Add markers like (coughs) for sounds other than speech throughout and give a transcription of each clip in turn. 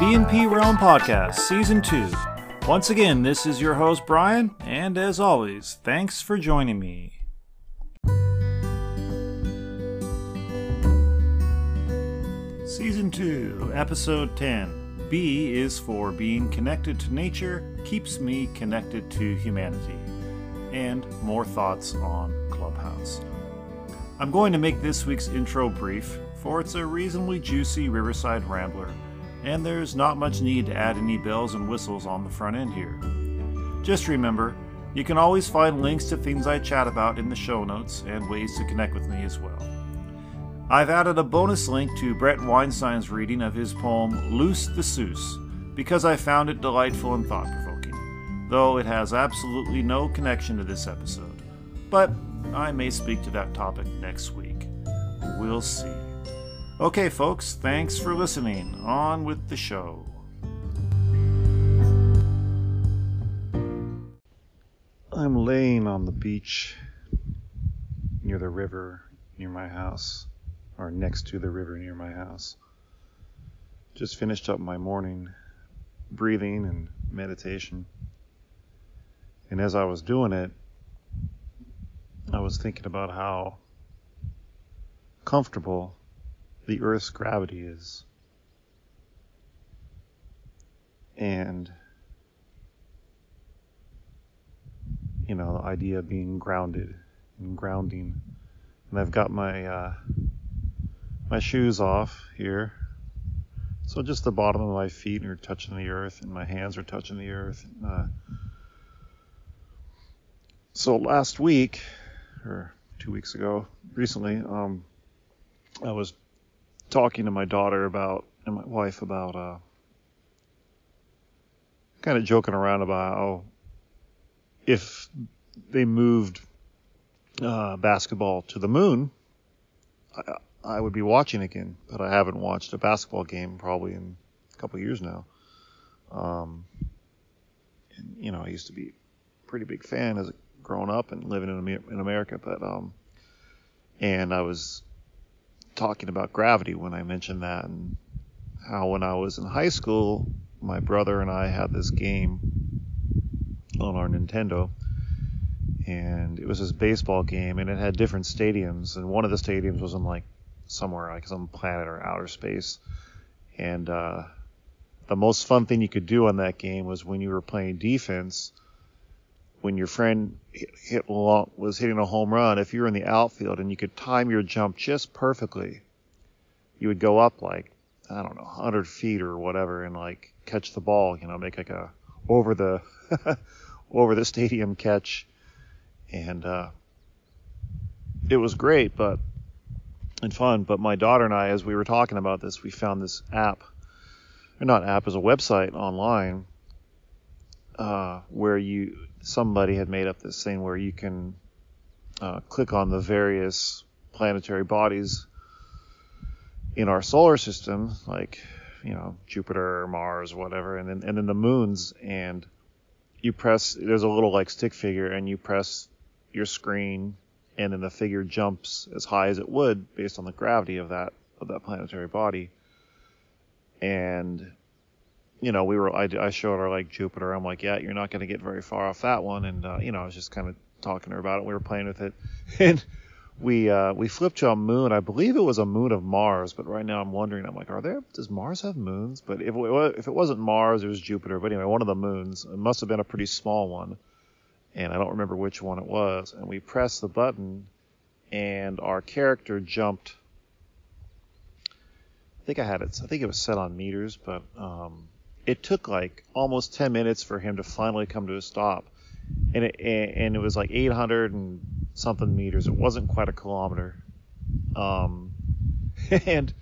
B&P Realm Podcast, Season 2. Once again, this is your host, Bryan, and as always, thanks for joining me. Season 2, Episode 10. B is for being connected to nature, keeps me connected to humanity. And more thoughts on Clubhouse. I'm going to make this week's intro brief, for it's a reasonably juicy Riverside Rambler and there's not much need to add any bells and whistles on the front end here. Just remember, you can always find links to things I chat about in the show notes and ways to connect with me as well. I've added a bonus link to Bret Weinstein's reading of his poem Loose the Seuss because I found it delightful and thought provoking, though it has absolutely no connection to this episode. But I may speak to that topic next week. We'll see. Okay, folks, thanks for listening. On with the show. I'm laying on the beach near the river near my house, or next to the river near my house. Just finished up my morning breathing and meditation. And as I was doing it, I was thinking about how comfortable the Earth's gravity is. And, you know, the idea of being grounded and grounding. And I've got my, uh, my shoes off here. So just the bottom of my feet are touching the earth and my hands are touching the earth. And, uh, so last week, or two weeks ago, recently, um, I was talking to my daughter about and my wife about uh, kind of joking around about how if they moved uh, basketball to the moon, I, I, would be watching again. But I haven't watched a basketball game probably in a couple years now. Um, and, you know, I used to be a pretty big fan as a growing up and living in, in America, but um, and I was talking about gravity when I mentioned that and how when I was in high school, my brother and I had this game on our Nintendo and it was this baseball game and it had different stadiums and one of the stadiums was in like somewhere like some planet or outer space and uh, the most fun thing you could do on that game was when you were playing defense when your friend hit, hit was hitting a home run, if you were in the outfield and you could time your jump just perfectly, you would go up like I don't know, 100 feet or whatever, and like catch the ball. You know, make like a over the (laughs) over the stadium catch, and uh, it was great, but and fun. But my daughter and I, as we were talking about this, we found this app, or not app, as a website online uh, where you somebody had made up this thing where you can uh, click on the various planetary bodies in our solar system, like you know Jupiter, Mars, whatever, and then and then the moons, and you press. There's a little like stick figure, and you press your screen, and then the figure jumps as high as it would based on the gravity of that of that planetary body, and you know, we were, I, I showed her like Jupiter. I'm like, yeah, you're not going to get very far off that one. And, uh, you know, I was just kind of talking to her about it. We were playing with it (laughs) and we, uh, we flipped to a moon. I believe it was a moon of Mars, but right now I'm wondering, I'm like, are there, does Mars have moons? But if it, if it wasn't Mars, it was Jupiter. But anyway, one of the moons, it must have been a pretty small one. And I don't remember which one it was. And we pressed the button and our character jumped. I think I had it, I think it was set on meters, but, um, it took like almost 10 minutes for him to finally come to a stop. And it, and it was like 800 and something meters. It wasn't quite a kilometer. Um, (laughs) and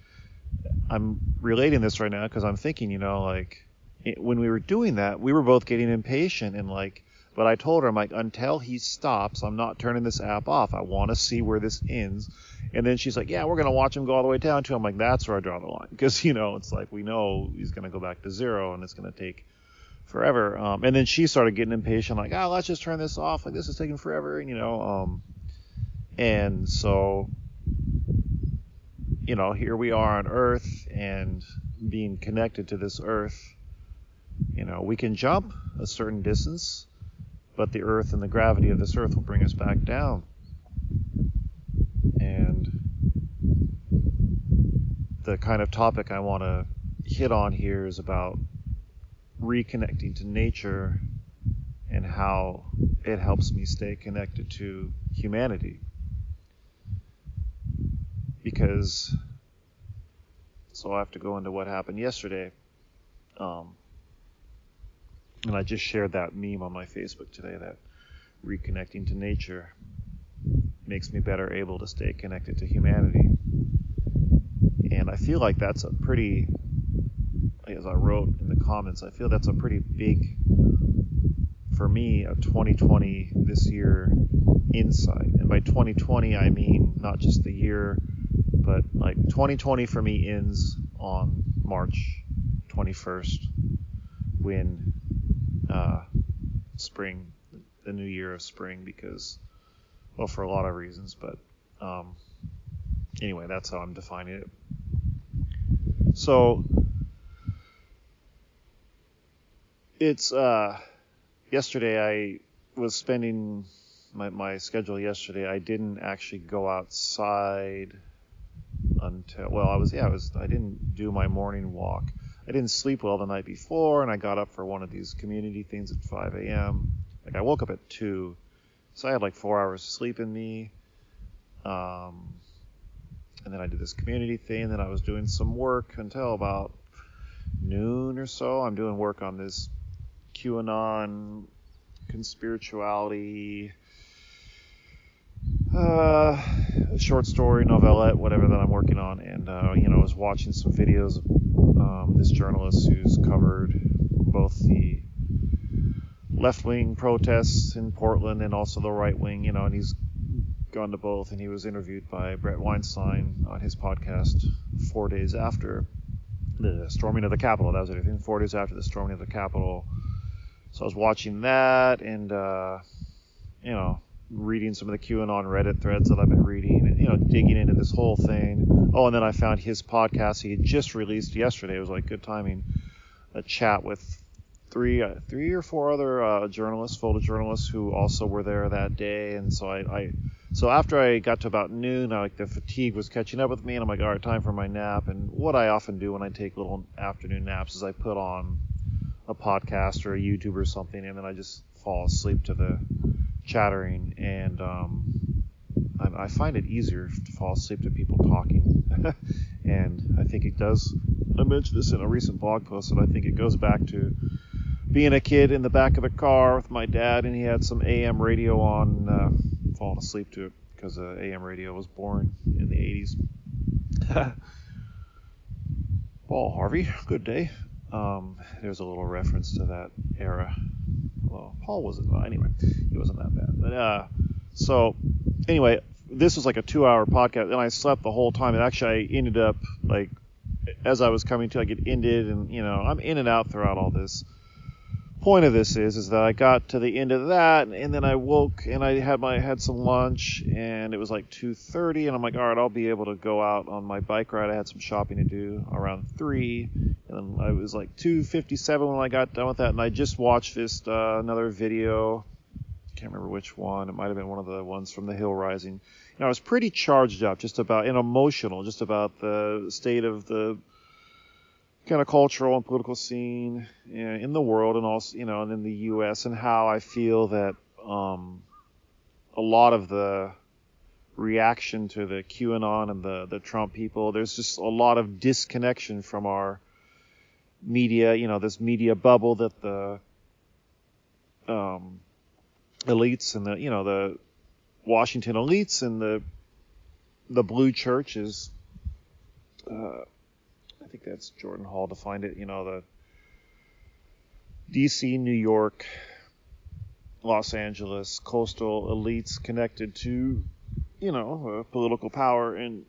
I'm relating this right now because I'm thinking, you know, like it, when we were doing that, we were both getting impatient and like, but I told her, I'm like, until he stops, I'm not turning this app off. I want to see where this ends. And then she's like, yeah, we're going to watch him go all the way down to. I'm like, that's where I draw the line. Because, you know, it's like we know he's going to go back to zero and it's going to take forever. Um, and then she started getting impatient, like, oh, let's just turn this off. Like, this is taking forever. And, you know, um, and so, you know, here we are on Earth and being connected to this earth. You know, we can jump a certain distance, but the earth and the gravity of this earth will bring us back down. And the kind of topic I want to hit on here is about reconnecting to nature and how it helps me stay connected to humanity. Because, so I have to go into what happened yesterday. Um, and I just shared that meme on my Facebook today that reconnecting to nature makes me better able to stay connected to humanity. And I feel like that's a pretty, as I wrote in the comments, I feel that's a pretty big, for me, a 2020 this year insight. And by 2020, I mean not just the year, but like 2020 for me ends on March 21st when uh, spring, the new year of spring, because, well, for a lot of reasons, but um, anyway, that's how I'm defining it. So it's uh, yesterday I was spending my, my schedule yesterday. I didn't actually go outside until well I was yeah I was I didn't do my morning walk. I didn't sleep well the night before, and I got up for one of these community things at 5 a.m. Like I woke up at two, so I had like four hours of sleep in me. Um, and then I did this community thing. And then I was doing some work until about noon or so. I'm doing work on this QAnon conspirituality uh, short story, novelette, whatever that I'm working on. And, uh, you know, I was watching some videos of um, this journalist who's covered both the left wing protests in Portland and also the right wing, you know, and he's gone to both. And he was interviewed by Bret Weinstein on his podcast four days after the storming of the Capitol. That was it. Four days after the storming of the Capitol. So I was watching that and, uh, you know, reading some of the QAnon Reddit threads that I've been reading and, you know, digging into this whole thing. Oh, and then I found his podcast he had just released yesterday. It was like good timing. A chat with three, uh, three or four other uh, journalists, photojournalists who also were there that day. And so I, I, so after I got to about noon, I, like the fatigue was catching up with me, and I'm like, all right, time for my nap. And what I often do when I take little afternoon naps is I put on a podcast or a YouTube or something, and then I just fall asleep to the chattering, and um, I, I, find it easier to fall asleep to people talking. (laughs) and I think it does. I mentioned this in a recent blog post, and I think it goes back to being a kid in the back of the car with my dad, and he had some AM radio on, uh, falling asleep to it because uh, AM radio was born in the 80s. (laughs) Paul Harvey, good day. Um, there's a little reference to that era well, Paul wasn't. Well, anyway, he wasn't that bad. But uh, so anyway, this was like a two-hour podcast, and I slept the whole time. And actually, I ended up like as I was coming to, I get ended, and you know, I'm in and out throughout all this. Point of this is, is that I got to the end of that, and then I woke and I had my had some lunch, and it was like 2:30, and I'm like, all right, I'll be able to go out on my bike ride. I had some shopping to do around three, and then I was like 2:57 when I got done with that, and I just watched this uh, another video. Can't remember which one. It might have been one of the ones from the Hill Rising. Know, I was pretty charged up, just about and emotional, just about the state of the kind of cultural and political scene in the world, and also you know, and in the U.S. and how I feel that um, a lot of the reaction to the QAnon and the the Trump people, there's just a lot of disconnection from our media, you know, this media bubble that the um, elites and the, you know, the Washington elites and the the blue churches. Uh, I think that's Jordan Hall to find it. You know, the D.C., New York, Los Angeles coastal elites connected to, you know, uh, political power and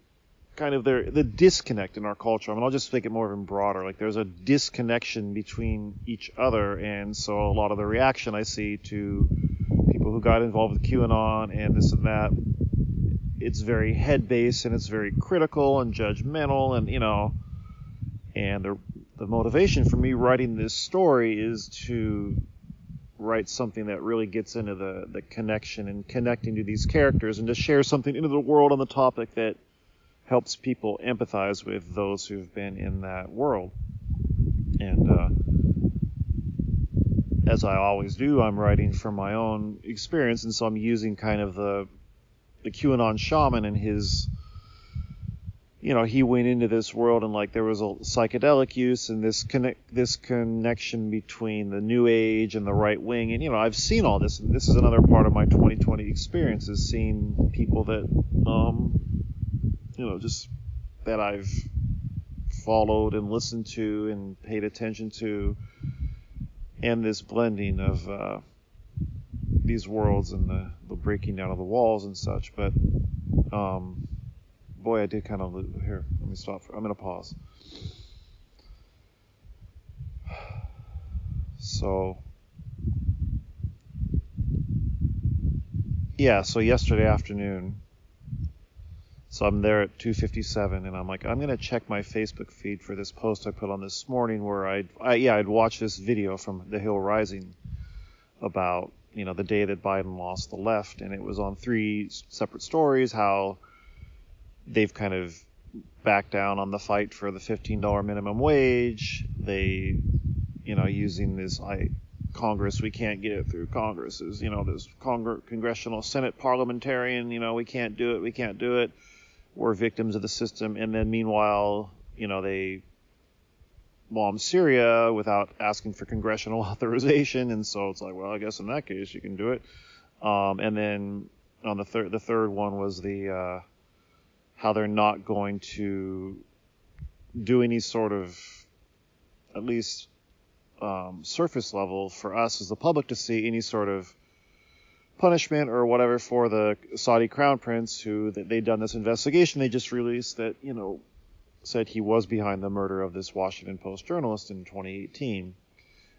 kind of their the disconnect in our culture. I mean, I'll just make it more even broader. Like there's a disconnection between each other, and so a lot of the reaction I see to people who got involved with QAnon and this and that, it's very head based and it's very critical and judgmental, and you know, And the, the motivation for me writing this story is to write something that really gets into the, the connection and connecting to these characters and to share something into the world on the topic that helps people empathize with those who've been in that world. And uh, as I always do, I'm writing from my own experience, and so I'm using kind of the the QAnon shaman and his you know he went into this world and like there was a psychedelic use and this connect this connection between the new age and the right wing. And you know I've seen all this. And this is another part of my 2020 experience is seeing people that um you know just that I've followed and listened to and paid attention to and this blending of uh, these worlds and the, the breaking down of the walls and such. But um boy, I did kind of here. Let me stop. For, I'm gonna pause. So, yeah. So yesterday afternoon. So I'm there at 2:57, and I'm like, I'm gonna check my Facebook feed for this post I put on this morning, where I'd, I, yeah, I'd watched this video from The Hill Rising about, you know, the day that Biden lost the left, and it was on three separate stories how they've kind of backed down on the fight for the $15 minimum wage. They, you know, using this I, Congress, we can't get it through Congress. Is you know, this Congre- congressional Senate parliamentarian, you know, we can't do it, we can't do it. We're victims of the system. And then meanwhile, you know, they bomb Syria without asking for congressional (laughs) authorization. And so it's like, well, I guess in that case you can do it. Um, and then on the third, the third one was the, uh, how they're not going to do any sort of, at least um, surface level for us as the public to see any sort of punishment or whatever for the Saudi crown prince who they'd done this investigation. They just released that you know said he was behind the murder of this Washington Post journalist in 2018.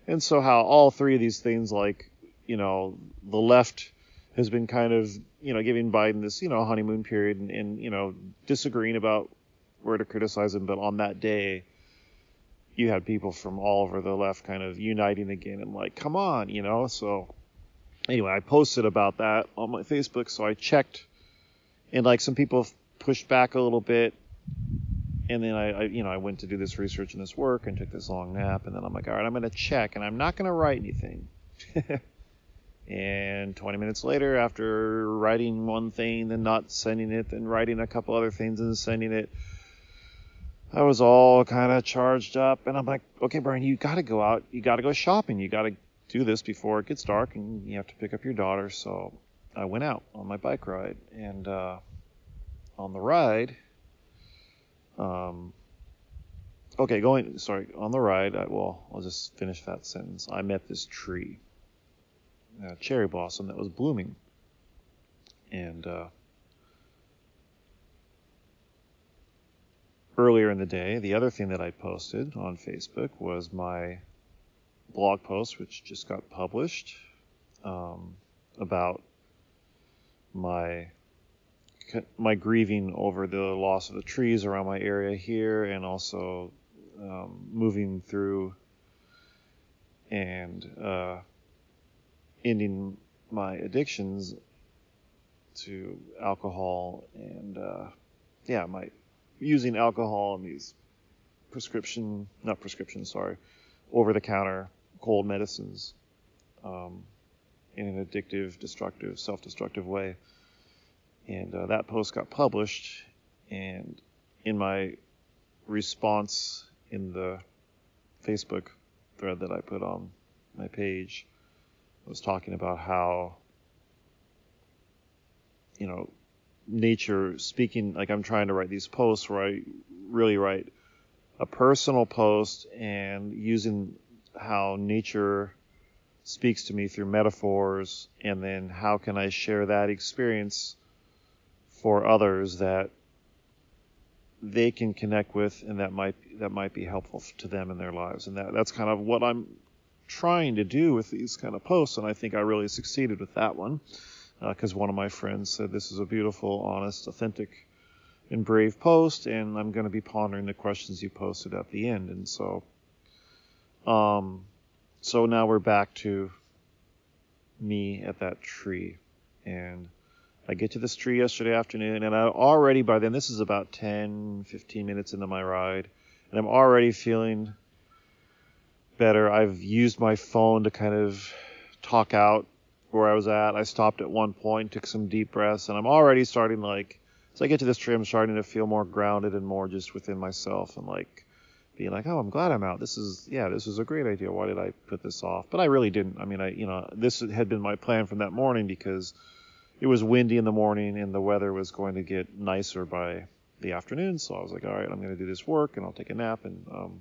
And so how all three of these things like you know the left has been kind of, you know, giving Biden this, you know, honeymoon period and, and you know, disagreeing about where to criticize him. But on that day, you had people from all over the left kind of uniting again and like, come on, you know. So anyway, I posted about that on my Facebook. So I checked, and like some people pushed back a little bit. And then I, I, you know, I went to do this research and this work and took this long nap. And then I'm like, all right, I'm going to check, and I'm not going to write anything. (laughs) And 20 minutes later, after writing one thing, then not sending it, then writing a couple other things and sending it, I was all kind of charged up. And I'm like, okay, Bryan, you got to go out. You got to go shopping. You got to do this before it gets dark and you have to pick up your daughter. So I went out on my bike ride. And uh, on the ride, um, okay, going, sorry, on the ride, I, well, I'll just finish that sentence. I met this tree cherry blossom that was blooming. And uh, earlier in the day, the other thing that I posted on Facebook was my blog post, which just got published um, about my my grieving over the loss of the trees around my area here, and also um, moving through and uh, ending my addictions to alcohol and uh, yeah, my using alcohol and these prescription, not prescription, sorry, over the counter cold medicines um, in an addictive, destructive, self destructive way. And uh, that post got published, and in my response in the Facebook thread that I put on my page, was talking about how you know nature speaking like I'm trying to write these posts where I really write a personal post and using how nature speaks to me through metaphors and then how can I share that experience for others that they can connect with and that might that might be helpful to them in their lives. And that that's kind of what I'm trying to do with these kind of posts, and I think I really succeeded with that one because uh, one of my friends said this is a beautiful, honest, authentic and brave post, and I'm going to be pondering the questions you posted at the end. And so, um, so now we're back to me at that tree, and I get to this tree yesterday afternoon, and I already by then this is about 10, 15 minutes into my ride, and I'm already feeling better. I've used my phone to kind of talk out where I was at. I stopped at one point, took some deep breaths, and I'm already starting like as I get to this tree, I'm starting to feel more grounded and more just within myself and like being like, oh, I'm glad I'm out. This is yeah, this is a great idea. Why did I put this off? But I really didn't. I mean, I you know this had been my plan from that morning because it was windy in the morning and the weather was going to get nicer by the afternoon. So I was like, all right, I'm going to do this work and I'll take a nap. And um,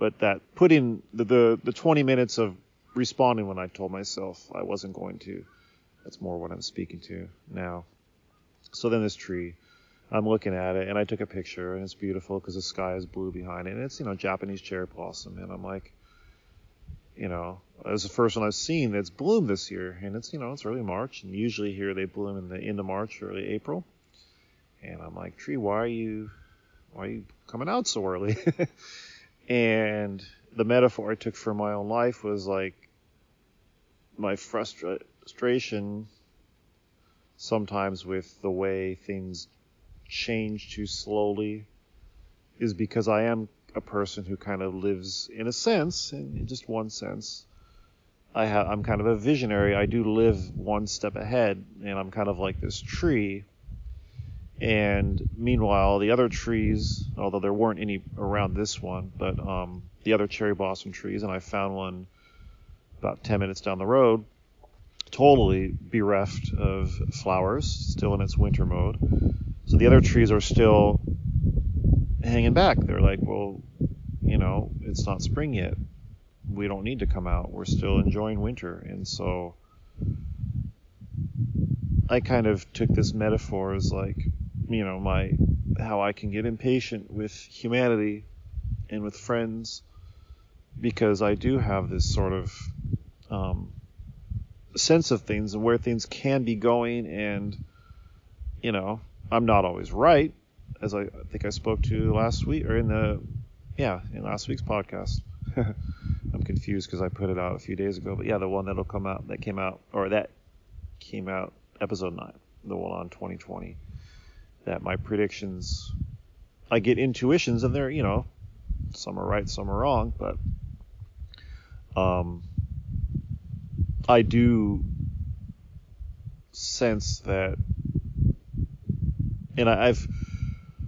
but that putting the, the the 20 minutes of responding when I told myself I wasn't going to. That's more what I'm speaking to now. So then this tree, I'm looking at it and I took a picture and it's beautiful because the sky is blue behind it and it's you know Japanese cherry blossom and I'm like, you know, it's the first one I've seen that's bloomed this year and it's you know it's early March and usually here they bloom in the end of March, early April, and I'm like, tree, why are you, why are you coming out so early? (laughs) and the metaphor I took for my own life was like my frustration sometimes with the way things change too slowly is because I am a person who kind of lives in a sense, in just one sense. I I'm kind of a visionary. I do live one step ahead, and I'm kind of like this tree. And meanwhile, the other trees, although there weren't any around this one, but um, the other cherry blossom trees, and I found one about 10 minutes down the road, totally bereft of flowers, still in its winter mode. So the other trees are still hanging back. They're like, well, you know, it's not spring yet. We don't need to come out. We're still enjoying winter. And so I kind of took this metaphor as like, you know, my how I can get impatient with humanity and with friends because I do have this sort of um, sense of things and where things can be going. And, you know, I'm not always right, as I, think I spoke to last week or in the, yeah, in last week's podcast. (laughs) I'm confused because I put it out a few days ago, but yeah, the one that'll come out that came out or that came out episode nine, the one on 2020. That my predictions, I get intuitions and they're you know, some are right, some are wrong, but um, I do sense that, and I've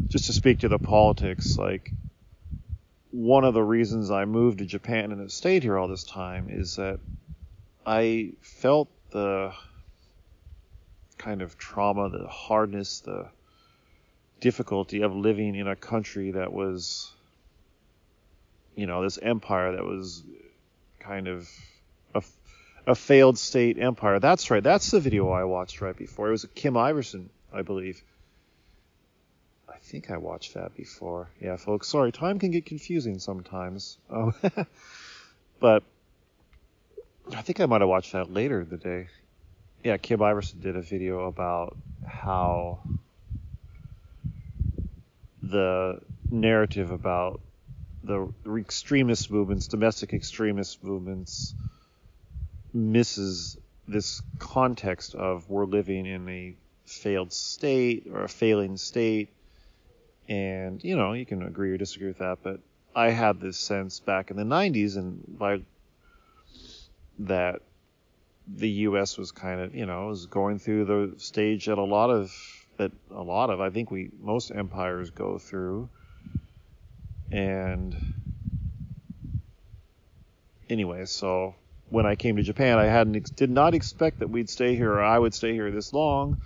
just to speak to the politics, like one of the reasons I moved to Japan and have stayed here all this time is that I felt the kind of trauma, the hardness, the difficulty of living in a country that was, you know, this empire that was kind of a a failed state empire. That's right. That's the video I watched right before. It was Kim Iversen, I believe. I think I watched that before. Yeah, folks. Sorry, time can get confusing sometimes. Oh, (laughs) but I think I might have watched that later in the day. Yeah, Kim Iversen did a video about how the narrative about the extremist movements, domestic extremist movements, misses this context of we're living in a failed state or a failing state. And, you know, you can agree or disagree with that, but I had this sense back in the 90s and by that the U.S. was kind of, you know, was going through the stage that a lot of, that a lot of, I think we, most empires go through. And anyway, so when I came to Japan, I hadn't did not expect that we'd stay here or I would stay here this long.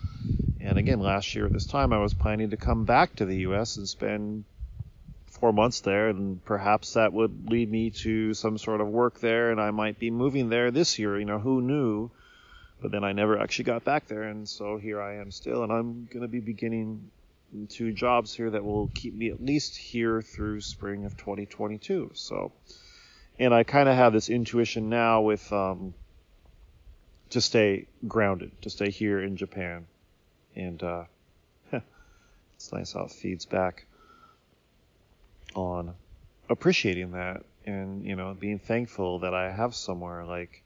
And again, last year at this time, I was planning to come back to the U.S. and spend four months there, and perhaps that would lead me to some sort of work there, and I might be moving there this year. You know, who knew? But then I never actually got back there, and so here I am still, and I'm going to be beginning two jobs here that will keep me at least here through spring of 2022. So and I kind of have this intuition now with um, to stay grounded, to stay here in Japan, and uh, it's nice how it feeds back on appreciating that and you know being thankful that I have somewhere like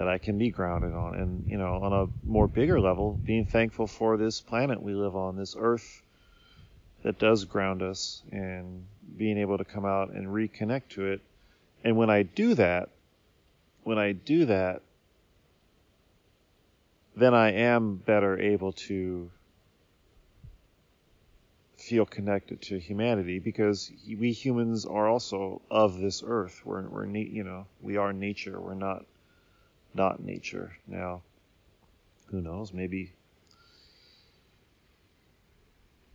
that I can be grounded on and you know on a more bigger level being thankful for this planet we live on this earth that does ground us and being able to come out and reconnect to it and when I do that when I do that then I am better able to feel connected to humanity because we humans are also of this earth. We're we're you know we are nature. We're not not nature. Now, who knows? Maybe.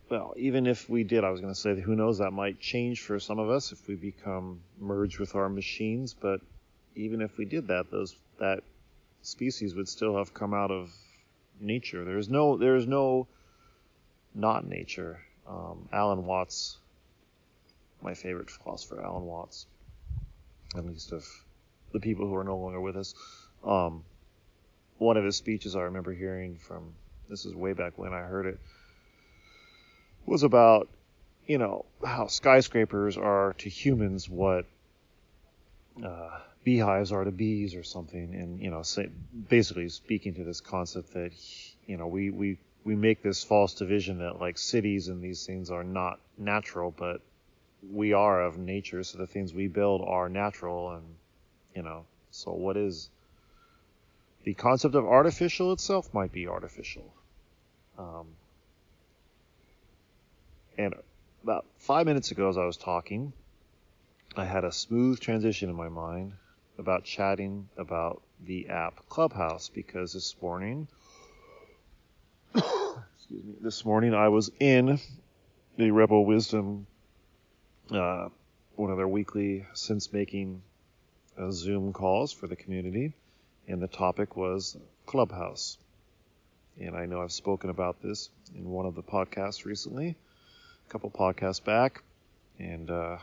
Well, even if we did, I was going to say, who knows? That might change for some of us if we become merged with our machines. But even if we did that, those that species would still have come out of nature. There's no there's no not nature. Um, Alan Watts, my favorite philosopher, Alan Watts, at least of the people who are no longer with us. Um, one of his speeches I remember hearing from this is way back when I heard it was about you know how skyscrapers are to humans what uh, beehives are to bees or something, and you know, say, basically speaking to this concept that you know we we we make this false division that like cities and these things are not natural, but we are of nature, so the things we build are natural, and you know, so what is the concept of artificial itself might be artificial. Um, and about five minutes ago, as I was talking, I had a smooth transition in my mind about chatting about the app Clubhouse because this morning, (coughs) excuse me, this morning I was in the Rebel Wisdom, uh, one of their weekly sense making uh, Zoom calls for the community, and the topic was Clubhouse. And I know I've spoken about this in one of the podcasts recently, a couple podcasts back, and uh,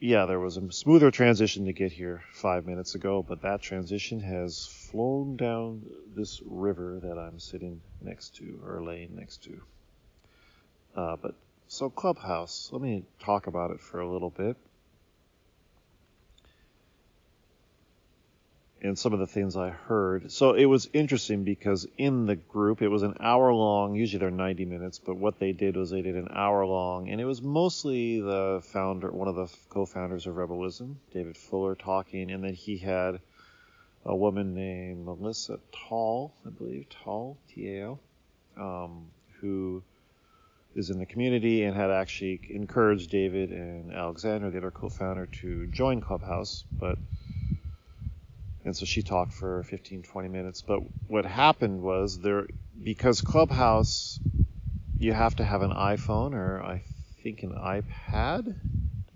yeah, there was a smoother transition to get here five minutes ago, but that transition has flown down this river that I'm sitting next to or laying next to. Uh, but so Clubhouse, let me talk about it for a little bit. And some of the things I heard. So it was interesting because in the group, it was an hour long. Usually they're 90 minutes, but what they did was they did an hour long, and it was mostly the founder, one of the co-founders of Rebel Wisdom, David Fuller, talking, and then he had a woman named Melissa Tall, I believe, Tall, T-A-L, um, who is in the community and had actually encouraged David and Alexander, the other co-founder, to join Clubhouse, but and so she talked for 15, 20 minutes. But what happened was there, because Clubhouse, you have to have an iPhone or I think an iPad.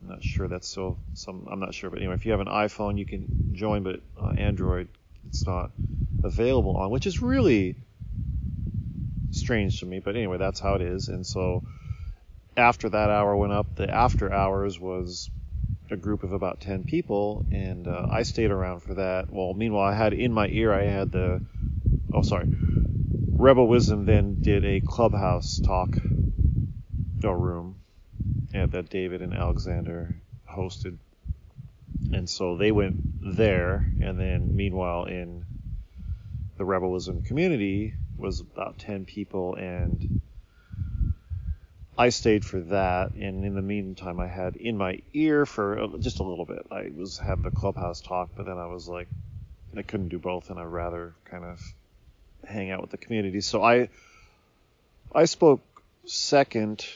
I'm not sure that's so. Some I'm not sure, but anyway, if you have an iPhone, you can join, but uh, Android, it's not available on, which is really strange to me. But anyway, that's how it is. And so after that hour went up, the after hours was a group of about 10 people, and uh, I stayed around for that. Well, meanwhile, I had in my ear, I had the, oh, sorry, Rebel Wisdom then did a clubhouse talk, a room, and that David and Alexander hosted. And so they went there, and then meanwhile, in the Rebel Wisdom community was about 10 people, and I stayed for that, and in the meantime, I had in my ear for just a little bit. I was had the clubhouse talk, but then I was like, I couldn't do both, and I'd rather kind of hang out with the community. So I I spoke second,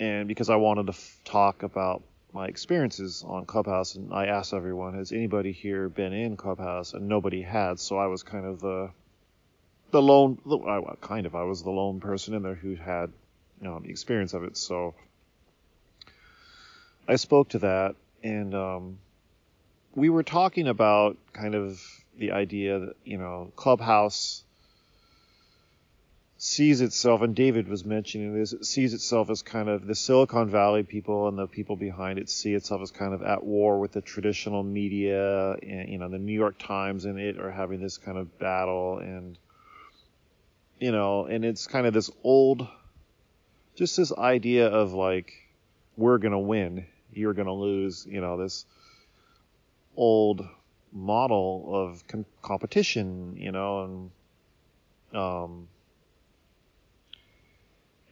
and because I wanted to f- talk about my experiences on Clubhouse, and I asked everyone, has anybody here been in Clubhouse? And nobody had, so I was kind of the the lone, well, kind of, I was the lone person in there who had um, experience of it. So I spoke to that, and um, we were talking about kind of the idea that you know Clubhouse sees itself, and David was mentioning this, it sees itself as kind of the Silicon Valley people and the people behind it see itself as kind of at war with the traditional media, and you know the New York Times and it are having this kind of battle, and you know, and it's kind of this old, just this idea of like, we're to win, you're to lose, you know, this old model of com- competition, you know, and, um,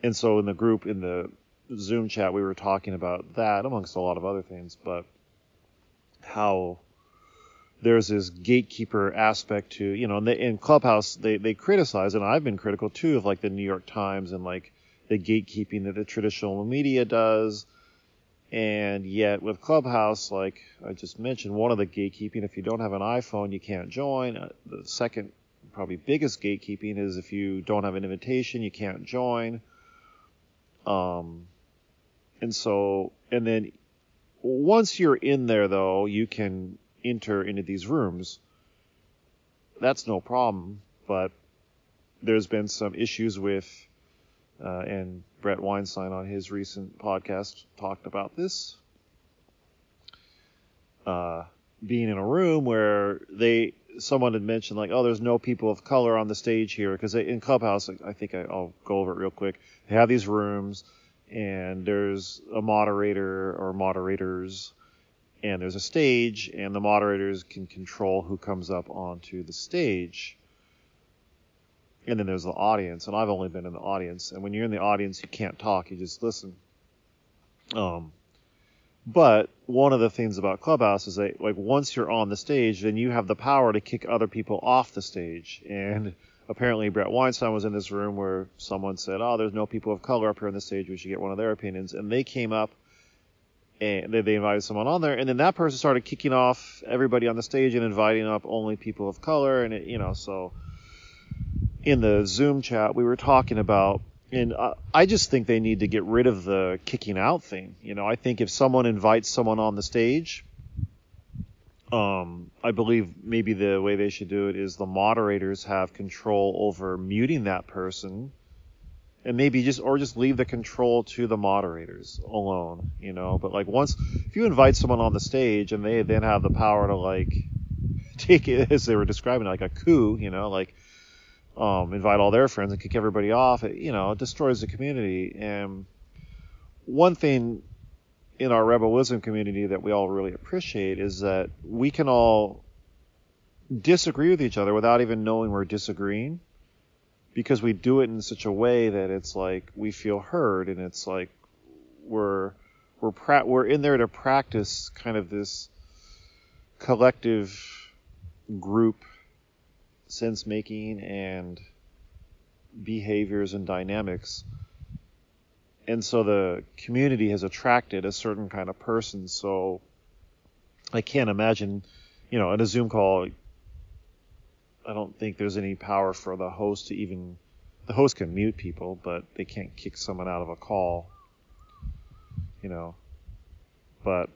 and so in the group, in the Zoom chat, we were talking about that amongst a lot of other things, but how there's this gatekeeper aspect to you know in, the, in clubhouse they, they criticize and i've been critical too of like the new york times and like the gatekeeping that the traditional media does. And yet with clubhouse like i just mentioned one of the gatekeeping if you don't have an iphone you can't join. Uh, the second probably biggest gatekeeping is if you don't have an invitation you can't join. Um and so and then once you're in there though you can enter into these rooms, that's no problem. But there's been some issues with, uh, and Bret Weinstein on his recent podcast talked about this. Uh, being in a room where they someone had mentioned like, oh, there's no people of color on the stage here because in Clubhouse, I think I, will go over it real quick. They have these rooms, and there's a moderator or moderators and there's a stage, and the moderators can control who comes up onto the stage. And then there's the audience, and I've only been in the audience. And when you're in the audience, you can't talk; you just listen. Um, but one of the things about Clubhouse is that, like, once you're on the stage, then you have the power to kick other people off the stage. And apparently, Bret Weinstein was in this room where someone said, "Oh, there's no people of color up here on the stage. We should get one of their opinions." And they came up and they, invited someone on there, and then that person started kicking off everybody on the stage and inviting up only people of color, and it, you know, so in the Zoom chat we were talking about, and I just think they need to get rid of the kicking out thing. You know, I think if someone invites someone on the stage, um, I believe maybe the way they should do it is the moderators have control over muting that person and maybe just or just leave the control to the moderators alone, you know. But like once if you invite someone on the stage and they then have the power to like (laughs) take it as they were describing like a coup, you know, like um, invite all their friends and kick everybody off, it, you know, it destroys the community. And one thing in our rebel wisdom community that we all really appreciate is that we can all disagree with each other without even knowing we're disagreeing because we do it in such a way that it's like we feel heard and it's like we're we're pra- we're in there to practice kind of this collective group sense making and behaviors and dynamics and so the community has attracted a certain kind of person so i can't imagine you know in a zoom call I don't think there's any power for the host to even. The host can mute people, but they can't kick someone out of a call. You know. But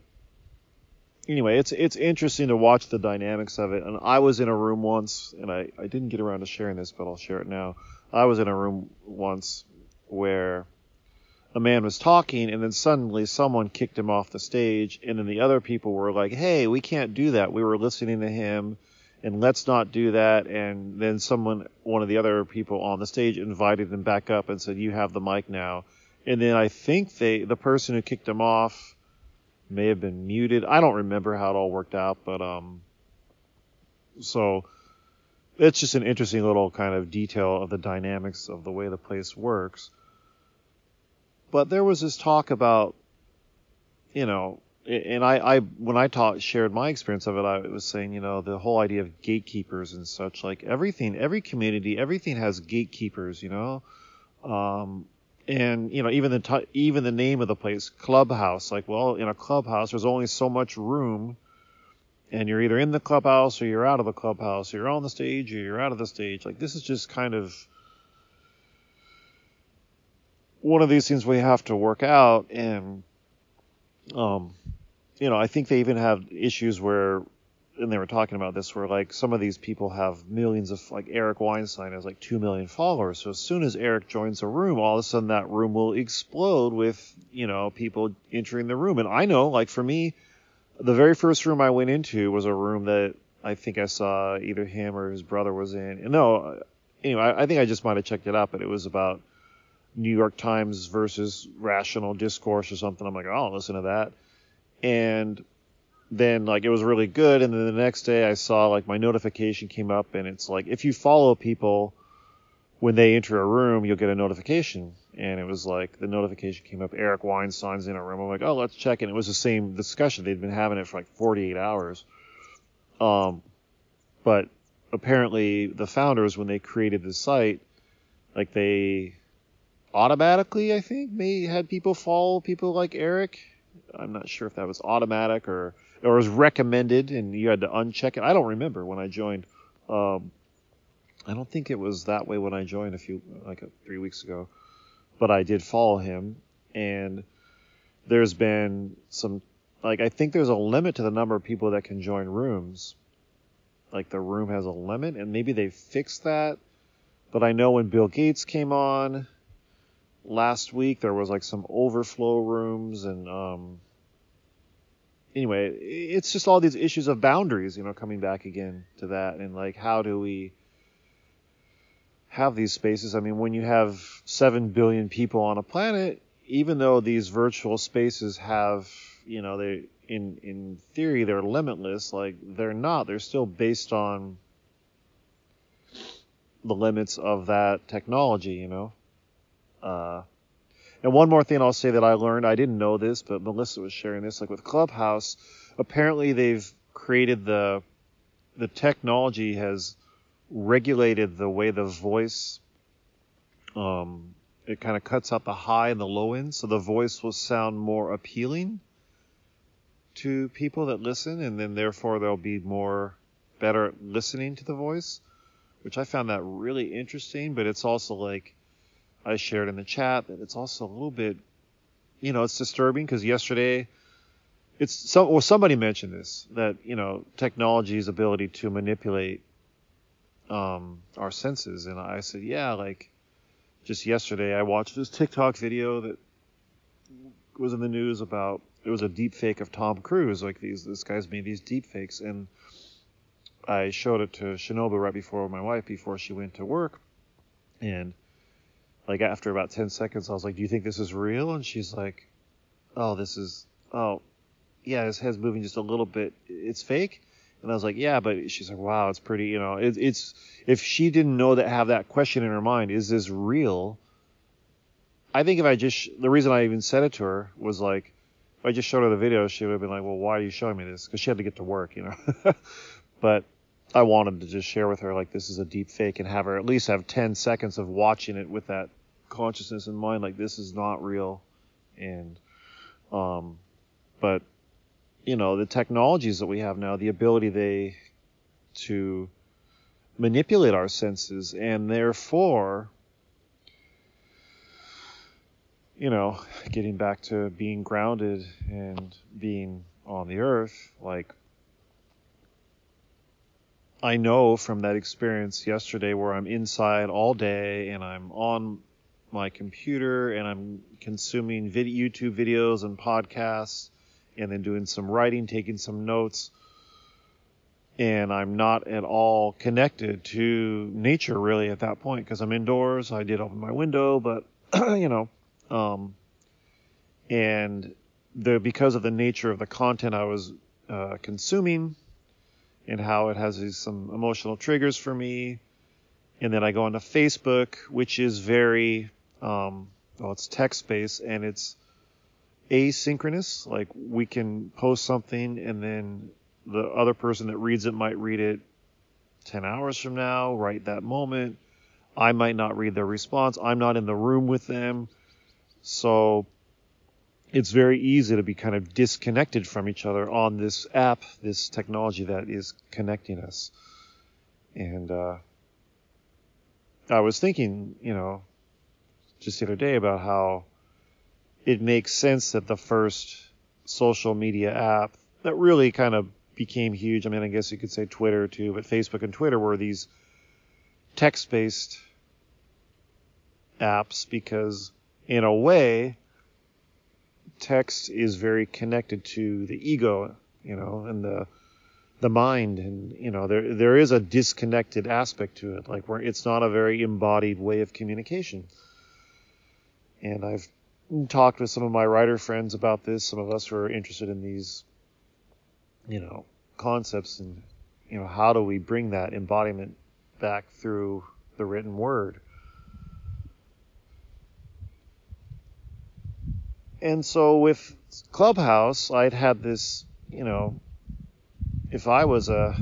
anyway, it's it's interesting to watch the dynamics of it. And I was in a room once, and I, I didn't get around to sharing this, but I'll share it now. I was in a room once where a man was talking, and then suddenly someone kicked him off the stage, and then the other people were like, "Hey, we can't do that. We were listening to him." and let's not do that. And then someone, one of the other people on the stage invited them back up and said, you have the mic now. And then I think they, the person who kicked him off may have been muted. I don't remember how it all worked out, but, um, so it's just an interesting little kind of detail of the dynamics of the way the place works. But there was this talk about, you know, and I, I when I taught shared my experience of it, I was saying, you know, the whole idea of gatekeepers and such, like everything, every community, everything has gatekeepers, you know, um, and you know, even the t- even the name of the place, clubhouse, like, well, in a clubhouse, there's only so much room, and you're either in the clubhouse or you're out of the clubhouse, or you're on the stage or you're out of the stage. Like, this is just kind of one of these things we have to work out and um, you know, I think they even have issues where, and they were talking about this, where like some of these people have millions of, like Eric Weinstein has like two million followers. So as soon as Eric joins a room, all of a sudden that room will explode with, you know, people entering the room. And I know, like for me, the very first room I went into was a room that I think I saw either him or his brother was in. And No, anyway, I, I think I just might have checked it out, but it was about New York Times versus rational discourse or something. I'm like, oh, I'll listen to that. And then like it was really good. And then the next day I saw like my notification came up and it's like if you follow people when they enter a room you'll get a notification. And it was like the notification came up Eric Weinstein's in a room. I'm like oh let's check. And it was the same discussion. They'd been having it for like 48 hours. Um but apparently the founders when they created the site like they automatically I think may had people follow people like Eric. I'm not sure if that was automatic or or was recommended and you had to uncheck it. I don't remember when I joined. Um, I don't think it was that way when I joined a few like a, three weeks ago, but I did follow him and there's been some like I think there's a limit to the number of people that can join rooms. Like the room has a limit and maybe they fixed that. But I know when Bill Gates came on last week there was like some overflow rooms and um anyway, it's just all these issues of boundaries, you know, coming back again to that, and like how do we have these spaces? I mean, when you have seven billion people on a planet, even though these virtual spaces have, you know, they in in theory they're limitless, like they're not. They're still based on the limits of that technology, you know. Uh, and one more thing I'll say that I learned, I didn't know this, but Melissa was sharing this, like with Clubhouse, apparently they've created the the technology has regulated the way the voice um, it kind of cuts out the high and the low end, so the voice will sound more appealing to people that listen, and then therefore they'll be more better at listening to the voice, which I found that really interesting. But it's also like I shared in the chat that it's also a little bit, you know, it's disturbing because yesterday, it's some well somebody mentioned this that you know technology's ability to manipulate um, our senses, and I said, yeah, like just yesterday I watched this TikTok video that was in the news about it was a deep fake of Tom Cruise, like these this guy's made these deep fakes, and I showed it to Shinobu right before my wife before she went to work, and like after about 10 seconds, I was like, do you think this is real? And she's like, oh, this is, oh, yeah, his head's moving just a little bit. It's fake. And I was like, yeah, but she's like, wow, it's pretty, you know, it, it's, if she didn't know that, have that question in her mind, is this real? I think if I just, the reason I even said it to her was like, if I just showed her the video, she would have been like, well, why are you showing me this? Because she had to get to work, you know. (laughs) but I wanted to just share with her like this is a deep fake and have her at least have 10 seconds of watching it with that consciousness in mind like this is not real. And um but you know the technologies that we have now the ability they to manipulate our senses and therefore you know getting back to being grounded and being on the earth like I know from that experience yesterday where I'm inside all day and I'm on my computer and I'm consuming YouTube videos and podcasts and then doing some writing, taking some notes. And I'm not at all connected to nature really at that point because I'm indoors. I did open my window, but (clears throat) you know, um, and the because of the nature of the content I was uh, consuming and how it has these, some emotional triggers for me. And then I go onto Facebook, which is very um, well, it's text based and it's asynchronous. Like we can post something and then the other person that reads it might read it 10 hours from now, right that moment. I might not read their response. I'm not in the room with them. So it's very easy to be kind of disconnected from each other on this app, this technology that is connecting us. And uh, I was thinking, you know, just the other day about how it makes sense that the first social media app that really kind of became huge. I mean, I guess you could say Twitter too, but Facebook and Twitter were these text based apps because, in a way, text is very connected to the ego, you know, and the the mind. And you know there there is a disconnected aspect to it like where it's not a very embodied way of communication. And i've talked with some of my writer friends about this. Some of us who are interested in these you know concepts and you know how do we bring that embodiment back through the written word and so with clubhouse i'd had this you know if I was a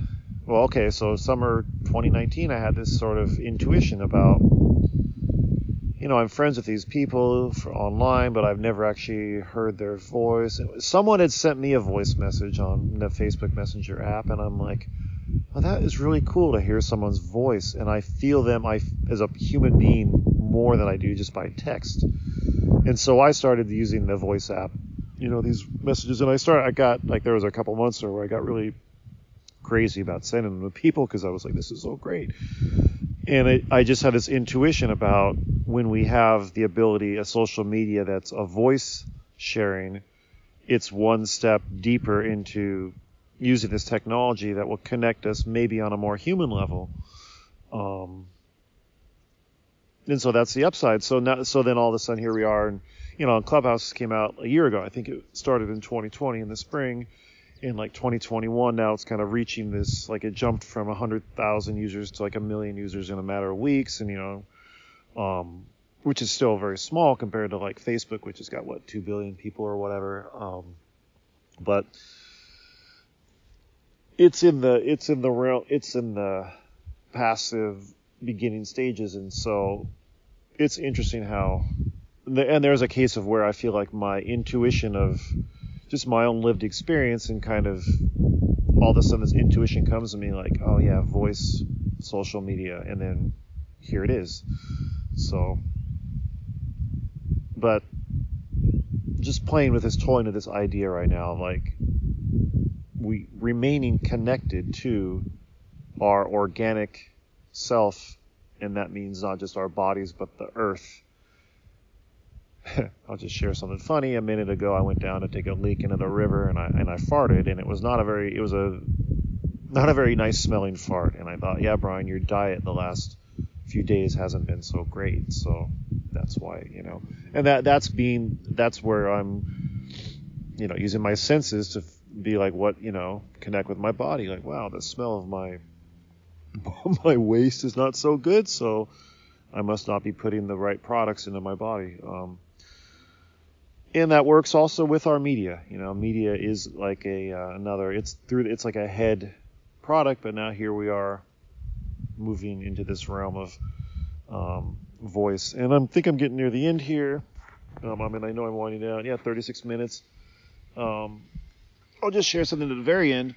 well, okay, so summer 2019, I had this sort of intuition about, you know, I'm friends with these people online, but I've never actually heard their voice. Someone had sent me a voice message on the Facebook Messenger app, and I'm like, well, that is really cool to hear someone's voice, and I feel them I, as a human being more than I do just by text. And so I started using the voice app, you know, these messages, and I started, I got, like, there was a couple months there where I got really crazy about sending them to people because I was like, this is so great. And it, I just had this intuition about when we have the ability, a social media that's a voice sharing, it's one step deeper into using this technology that will connect us maybe on a more human level. Um, and so that's the upside. So now, so then all of a sudden here we are, and you know, Clubhouse came out a year ago. I think it started in 2020 in the spring, in like 2021 now it's kind of reaching this like it jumped from 100,000 users to like a million users in a matter of weeks and you know um, which is still very small compared to like Facebook which has got what 2 billion people or whatever um, but it's in the it's in the real it's in the passive beginning stages and so it's interesting how and there's a case of where I feel like my intuition of just my own lived experience and kind of all of a sudden this intuition comes to me like, oh yeah, voice, social media, and then here it is. So, but just playing with this, toying with this idea right now, like we remaining connected to our organic self, and that means not just our bodies but the earth (laughs) I'll just share something funny. A minute ago, I went down to take a leak into the river, and I and I farted, and it was not a very it was a not a very nice smelling fart. And I thought, yeah, Bryan, your diet the last few days hasn't been so great, so that's why you know. And that that's being that's where I'm, you know, using my senses to be like, what you know, connect with my body. Like, wow, the smell of my (laughs) my waste is not so good, so I must not be putting the right products into my body. Um, and that works also with our media. You know, media is like a uh, another. It's through. It's like a head product, but now here we are moving into this realm of um, voice. And I think I'm getting near the end here. Um, I mean, I know I'm winding down. Yeah, 36 minutes. Um, I'll just share something at the very end.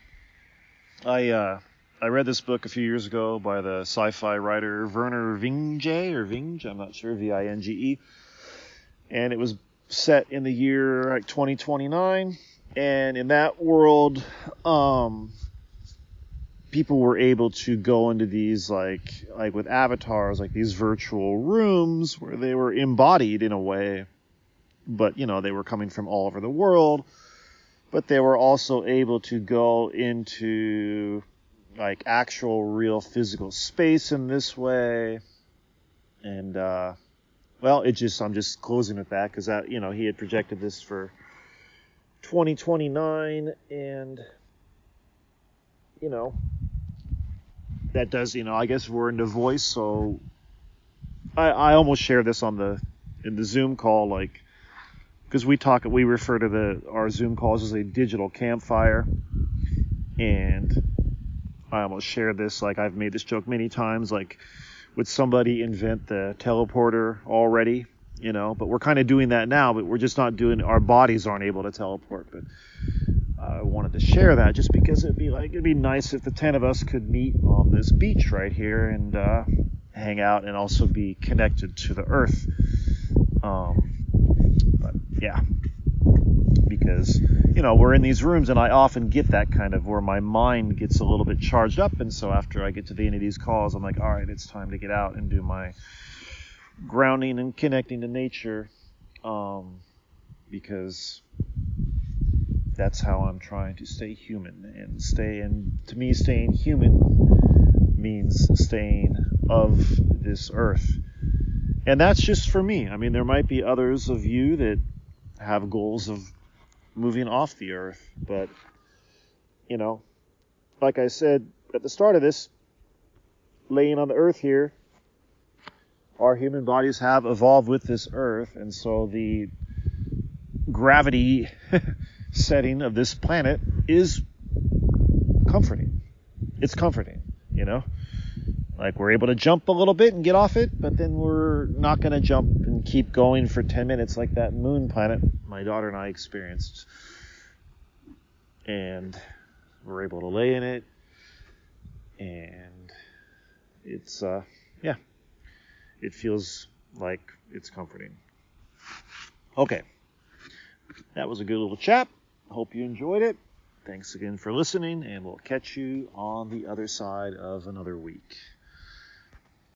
I uh, I read this book a few years ago by the sci-fi writer Vernor Vinge or Vinge. I'm not sure. V-I-N-G-E. And it was set in the year like 2029 and in that world um people were able to go into these like like with avatars like these virtual rooms where they were embodied in a way but you know they were coming from all over the world but they were also able to go into like actual real physical space in this way. And uh well, it just I'm just closing with that because that you know he had projected this for 2029, and you know that does you know I guess we're into voice, so I I almost share this on the in the Zoom call like because we talk we refer to the our Zoom calls as a digital campfire, and I almost share this like I've made this joke many times like would somebody invent the teleporter already? You know, but we're kind of doing that now, but we're just not doing. Our bodies aren't able to teleport, but I wanted to share that just because it'd be like it'd be nice if the ten of us could meet on this beach right here and uh, hang out and also be connected to the earth. Um, but yeah, because you know we're in these rooms and I often get that kind of where my mind gets a little bit charged up and so after I get to the end of these calls I'm like all right it's time to get out and do my grounding and connecting to nature um, because that's how I'm trying to stay human and stay. And to me, staying human means staying of this earth. And that's just for me. I mean, there might be others of you that have goals of moving off the earth, but you know, like I said at the start of this, laying on the earth here, our human bodies have evolved with this earth, and so the gravity (laughs) setting of this planet is comforting. It's comforting, you know? Like we're able to jump a little bit and get off it, but then we're not going to jump and keep going for 10 minutes like that moon planet my daughter and I experienced. And we're able to lay in it. And it's, uh, yeah, it feels like it's comforting. Okay. That was a good little chat. Hope you enjoyed it. Thanks again for listening, and we'll catch you on the other side of another week.